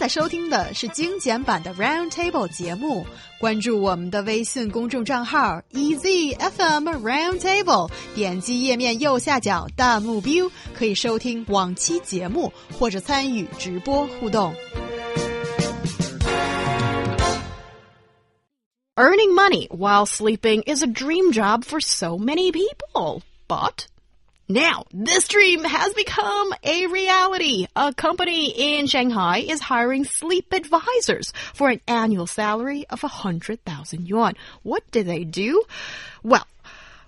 在收听的是精简版的 Round Table 节目。关注我们的微信公众账号 EZFM Round Table，点击页面右下角弹幕 view，可以收听往期节目或者参与直播互动。Earning money while sleeping is a dream job for so many people, but now, this dream has become a reality. A company in Shanghai is hiring sleep advisors for an annual salary of 100,000 yuan. What do they do? Well,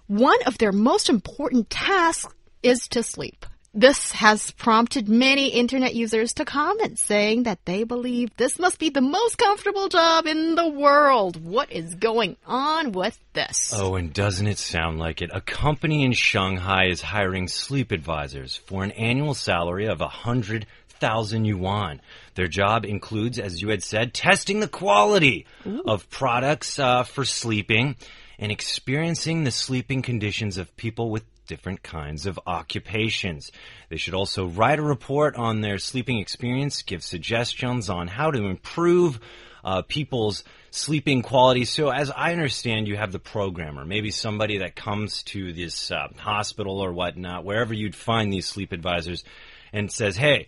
one of their most important tasks is to sleep. This has prompted many internet users to comment saying that they believe this must be the most comfortable job in the world. What is going on with this? Oh, and doesn't it sound like it? A company in Shanghai is hiring sleep advisors for an annual salary of a hundred thousand yuan. Their job includes, as you had said, testing the quality Ooh. of products uh, for sleeping and experiencing the sleeping conditions of people with different kinds of occupations. They should also write a report on their sleeping experience, give suggestions on how to improve uh, people's sleeping quality. So, as I understand, you have the programmer, maybe somebody that comes to this uh, hospital or whatnot, wherever you'd find these sleep advisors, and says, "Hey,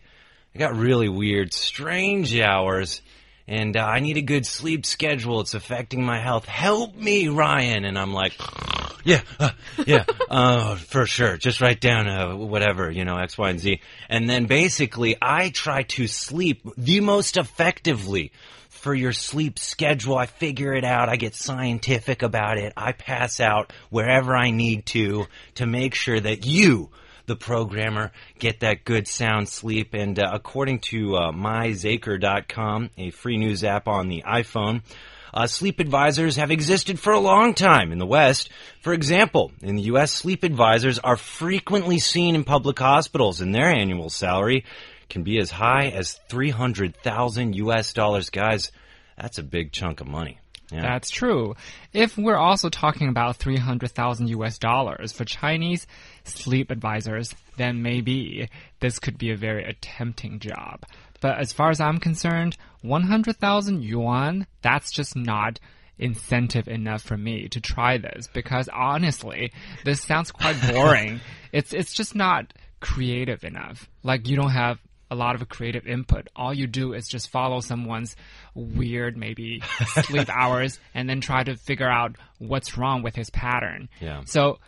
I got really weird, strange hours." And uh, I need a good sleep schedule. It's affecting my health. Help me, Ryan. And I'm like, yeah, uh, yeah, uh, for sure. Just write down uh, whatever, you know, X, Y, and Z. And then basically, I try to sleep the most effectively for your sleep schedule. I figure it out. I get scientific about it. I pass out wherever I need to to make sure that you, the programmer, get that good sound sleep. And uh, according to uh, myzaker.com, a free news app on the iPhone, uh, sleep advisors have existed for a long time in the West. For example, in the U.S., sleep advisors are frequently seen in public hospitals, and their annual salary can be as high as 300,000 U.S. dollars. Guys, that's a big chunk of money. Yeah. That's true. If we're also talking about 300,000 US dollars for Chinese sleep advisors, then maybe this could be a very tempting job. But as far as I'm concerned, 100,000 yuan, that's just not incentive enough for me to try this because honestly, this sounds quite boring. it's it's just not creative enough. Like you don't have a lot of creative input. All you do is just follow someone's weird, maybe sleep hours, and then try to figure out what's wrong with his pattern. Yeah. So,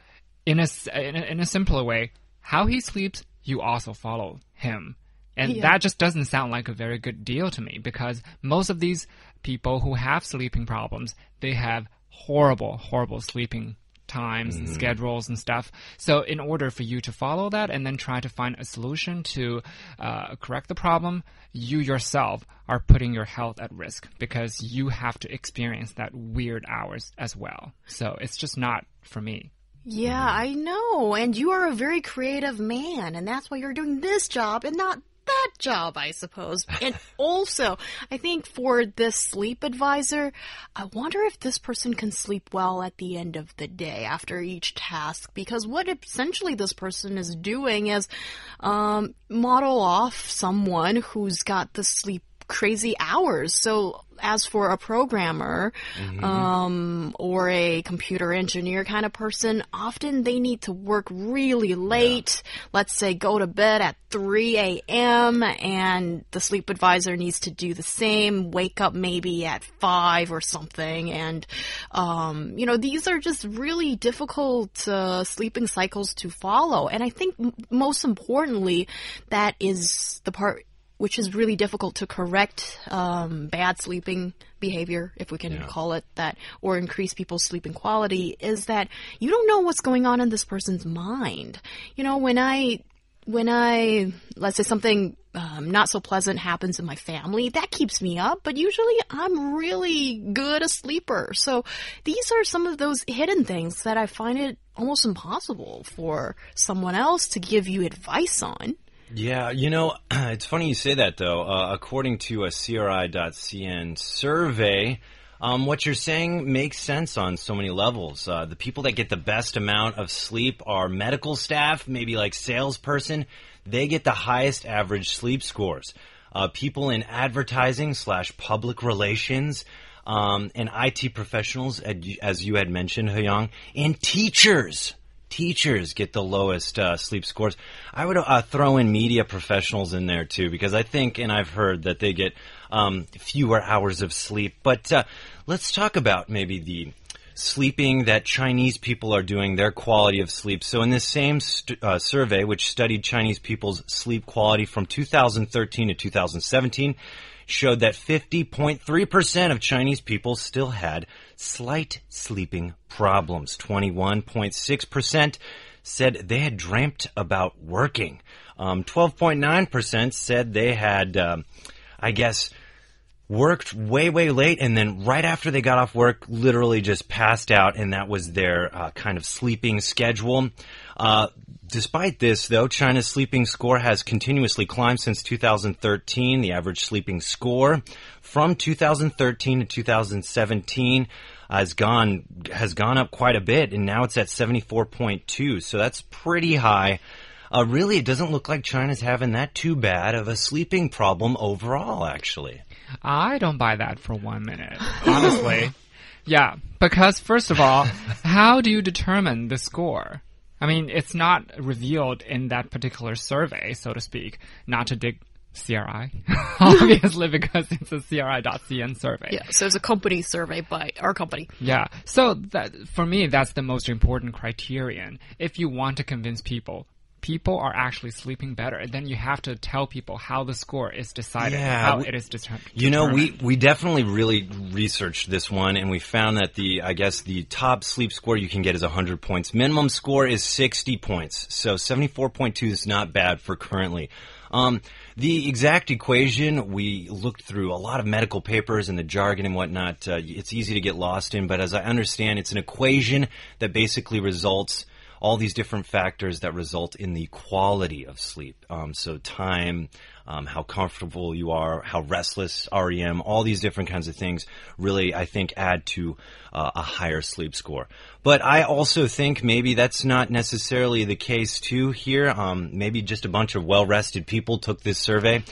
in a in a, in a simpler way, how he sleeps, you also follow him. And yeah. that just doesn't sound like a very good deal to me because most of these people who have sleeping problems, they have horrible, horrible sleeping times mm. and schedules and stuff. So, in order for you to follow that and then try to find a solution to uh, correct the problem, you yourself are putting your health at risk because you have to experience that weird hours as well. So, it's just not for me. Yeah, I know. And you are a very creative man, and that's why you're doing this job and not that job, I suppose. And also, I think for this sleep advisor, I wonder if this person can sleep well at the end of the day after each task, because what essentially this person is doing is um, model off someone who's got the sleep crazy hours. So as for a programmer mm -hmm. um, or a computer engineer kind of person, often they need to work really late. Yeah. Let's say go to bed at 3 a.m. and the sleep advisor needs to do the same, wake up maybe at 5 or something. And, um, you know, these are just really difficult uh, sleeping cycles to follow. And I think most importantly, that is the part which is really difficult to correct um, bad sleeping behavior, if we can yeah. call it that, or increase people's sleeping quality, is that you don't know what's going on in this person's mind. You know, when I, when I, let's say something um, not so pleasant happens in my family, that keeps me up, but usually I'm really good a sleeper. So these are some of those hidden things that I find it almost impossible for someone else to give you advice on. Yeah, you know, it's funny you say that though. Uh, according to a CRI.cn survey, um, what you're saying makes sense on so many levels. Uh, the people that get the best amount of sleep are medical staff, maybe like salesperson. They get the highest average sleep scores. uh, people in advertising slash public relations, um, and IT professionals, as you had mentioned, Hyung, and teachers. Teachers get the lowest uh, sleep scores. I would uh, throw in media professionals in there too, because I think, and I've heard that they get um, fewer hours of sleep. But uh, let's talk about maybe the sleeping that Chinese people are doing, their quality of sleep. So, in this same uh, survey, which studied Chinese people's sleep quality from 2013 to 2017, showed that 50.3% of Chinese people still had slight sleeping problems. 21.6% said they had dreamt about working. Um, 12.9% said they had, uh, I guess, worked way, way late, and then right after they got off work, literally just passed out, and that was their uh, kind of sleeping schedule. Uh, despite this, though, China's sleeping score has continuously climbed since 2013. The average sleeping score from 2013 to 2017 has gone has gone up quite a bit, and now it's at 74.2. So that's pretty high. Uh, really, it doesn't look like China's having that too bad of a sleeping problem overall, actually. I don't buy that for one minute, honestly. yeah, because first of all, how do you determine the score? I mean, it's not revealed in that particular survey, so to speak, not to dig CRI, obviously because it's a CRI.cn survey. Yeah, so it's a company survey by our company. Yeah, so that for me, that's the most important criterion. If you want to convince people people are actually sleeping better, And then you have to tell people how the score is decided, yeah, how we, it is determined. You know, we, we definitely really researched this one, and we found that the, I guess, the top sleep score you can get is 100 points. Minimum score is 60 points. So 74.2 is not bad for currently. Um, the exact equation, we looked through a lot of medical papers and the jargon and whatnot. Uh, it's easy to get lost in, but as I understand, it's an equation that basically results – all these different factors that result in the quality of sleep. Um, so time, um, how comfortable you are, how restless REM, all these different kinds of things really, I think, add to uh, a higher sleep score. But I also think maybe that's not necessarily the case too here. Um, maybe just a bunch of well rested people took this survey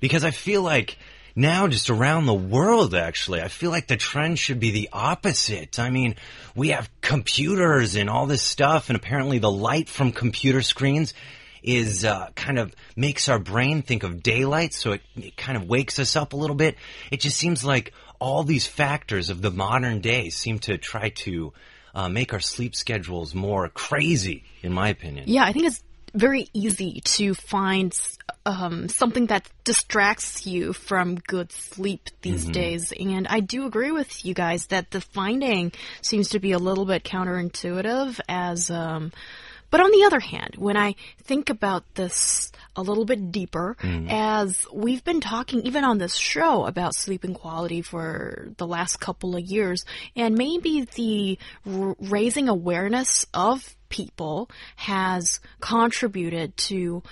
because I feel like now just around the world, actually. I feel like the trend should be the opposite. I mean, we have computers and all this stuff, and apparently the light from computer screens is uh, kind of makes our brain think of daylight, so it, it kind of wakes us up a little bit. It just seems like all these factors of the modern day seem to try to uh, make our sleep schedules more crazy, in my opinion. Yeah, I think it's very easy to find um, something that distracts you from good sleep these mm -hmm. days. And I do agree with you guys that the finding seems to be a little bit counterintuitive as, um, but on the other hand, when I think about this a little bit deeper, mm. as we've been talking even on this show about sleeping quality for the last couple of years, and maybe the raising awareness of people has contributed to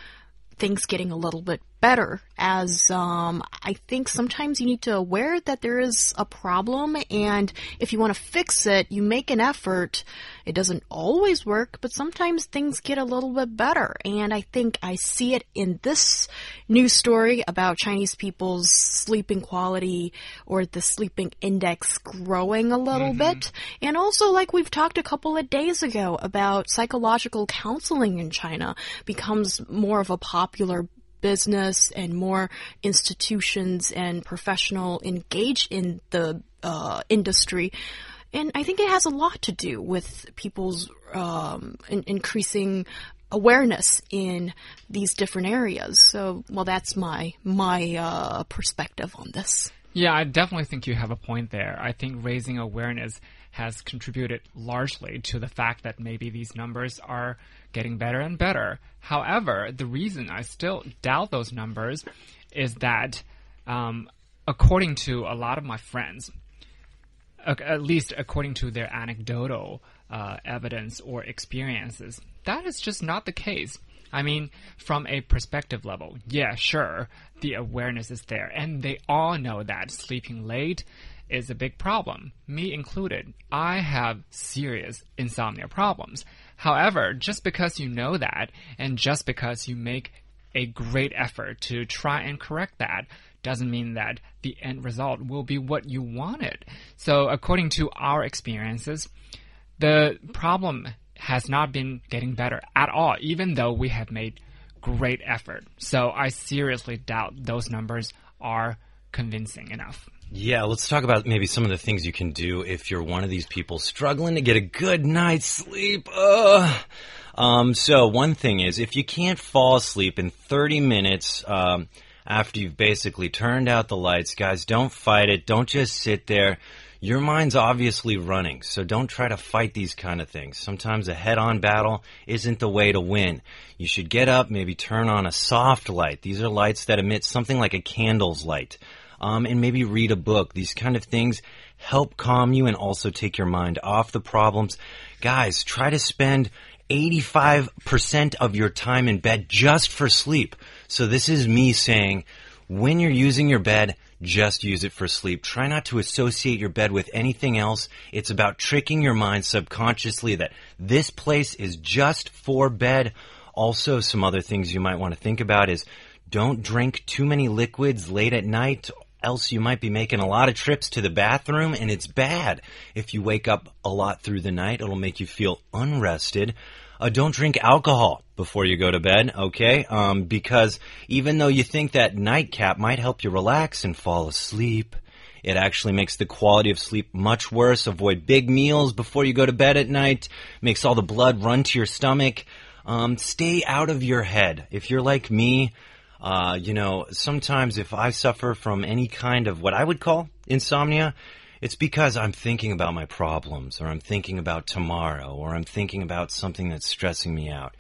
things getting a little bit better as um, I think sometimes you need to aware that there is a problem and if you want to fix it, you make an effort. It doesn't always work, but sometimes things get a little bit better. And I think I see it in this news story about Chinese people's sleeping quality or the sleeping index growing a little mm -hmm. bit. And also, like we've talked a couple of days ago about psychological counseling in China becomes more of a popular business and more institutions and professional engaged in the uh, industry. And I think it has a lot to do with people's um, in increasing awareness in these different areas. So, well, that's my my uh, perspective on this. Yeah, I definitely think you have a point there. I think raising awareness has contributed largely to the fact that maybe these numbers are getting better and better. However, the reason I still doubt those numbers is that, um, according to a lot of my friends, at least according to their anecdotal uh, evidence or experiences, that is just not the case. I mean, from a perspective level, yeah, sure, the awareness is there, and they all know that sleeping late is a big problem, me included. I have serious insomnia problems. However, just because you know that, and just because you make a great effort to try and correct that doesn't mean that the end result will be what you wanted. So, according to our experiences, the problem has not been getting better at all, even though we have made great effort. So, I seriously doubt those numbers are convincing enough. Yeah, let's talk about maybe some of the things you can do if you're one of these people struggling to get a good night's sleep. Ugh. Um, so one thing is, if you can't fall asleep in 30 minutes um, after you've basically turned out the lights, guys, don't fight it. Don't just sit there. Your mind's obviously running, so don't try to fight these kind of things. Sometimes a head-on battle isn't the way to win. You should get up, maybe turn on a soft light. These are lights that emit something like a candle's light um, and maybe read a book. These kind of things help calm you and also take your mind off the problems. Guys, try to spend 85% of your time in bed just for sleep. So this is me saying, when you're using your bed, just use it for sleep. Try not to associate your bed with anything else. It's about tricking your mind subconsciously that this place is just for bed. Also, some other things you might want to think about is don't drink too many liquids late at night else you might be making a lot of trips to the bathroom and it's bad. If you wake up a lot through the night, it'll make you feel unrested. Uh, don't drink alcohol before you go to bed, okay? Um, because even though you think that nightcap might help you relax and fall asleep, it actually makes the quality of sleep much worse. Avoid big meals before you go to bed at night. Makes all the blood run to your stomach. Um, stay out of your head. If you're like me, uh, you know, sometimes if I suffer from any kind of what I would call insomnia, it's because I'm thinking about my problems, or I'm thinking about tomorrow, or I'm thinking about something that's stressing me out.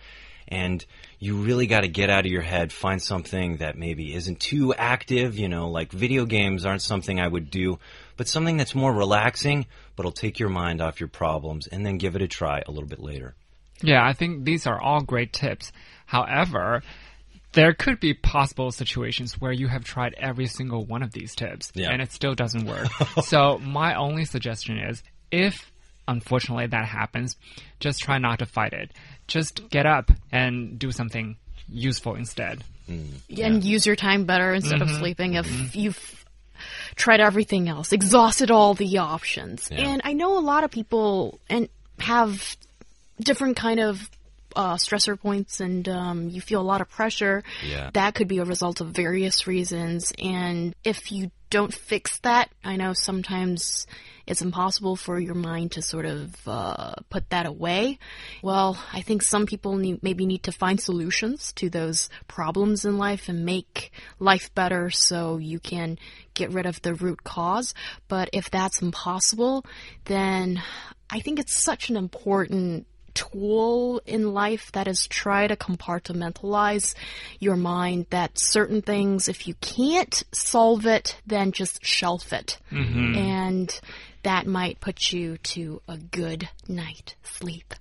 And you really got to get out of your head, find something that maybe isn't too active, you know, like video games aren't something I would do, but something that's more relaxing, but will take your mind off your problems, and then give it a try a little bit later. Yeah, I think these are all great tips. However, there could be possible situations where you have tried every single one of these tips Yeah. and it still doesn't work. so my only suggestion is if unfortunately that happens, just try not to fight it. Just get up and do something useful instead. Mm. and use your time better instead of mm-hmm. sleeping if mm-hmm. you've tried everything else, exhausted all the options. Yeah. And I know a lot of people and have different kind of uh, stressor points and um, you feel a lot of pressure. Yeah. That could be a result of various reasons. And if you don't fix that, I know sometimes it's impossible for your mind to sort of uh, put that away. Well, I think some people need, maybe need to find solutions to those problems in life and make life better so you can get rid of the root cause. But if that's impossible, then I think it's such an important tool in life that is try to compartmentalize your mind that certain things if you can't solve it then just shelf it. Mm-hmm. And that might put you to a good night sleep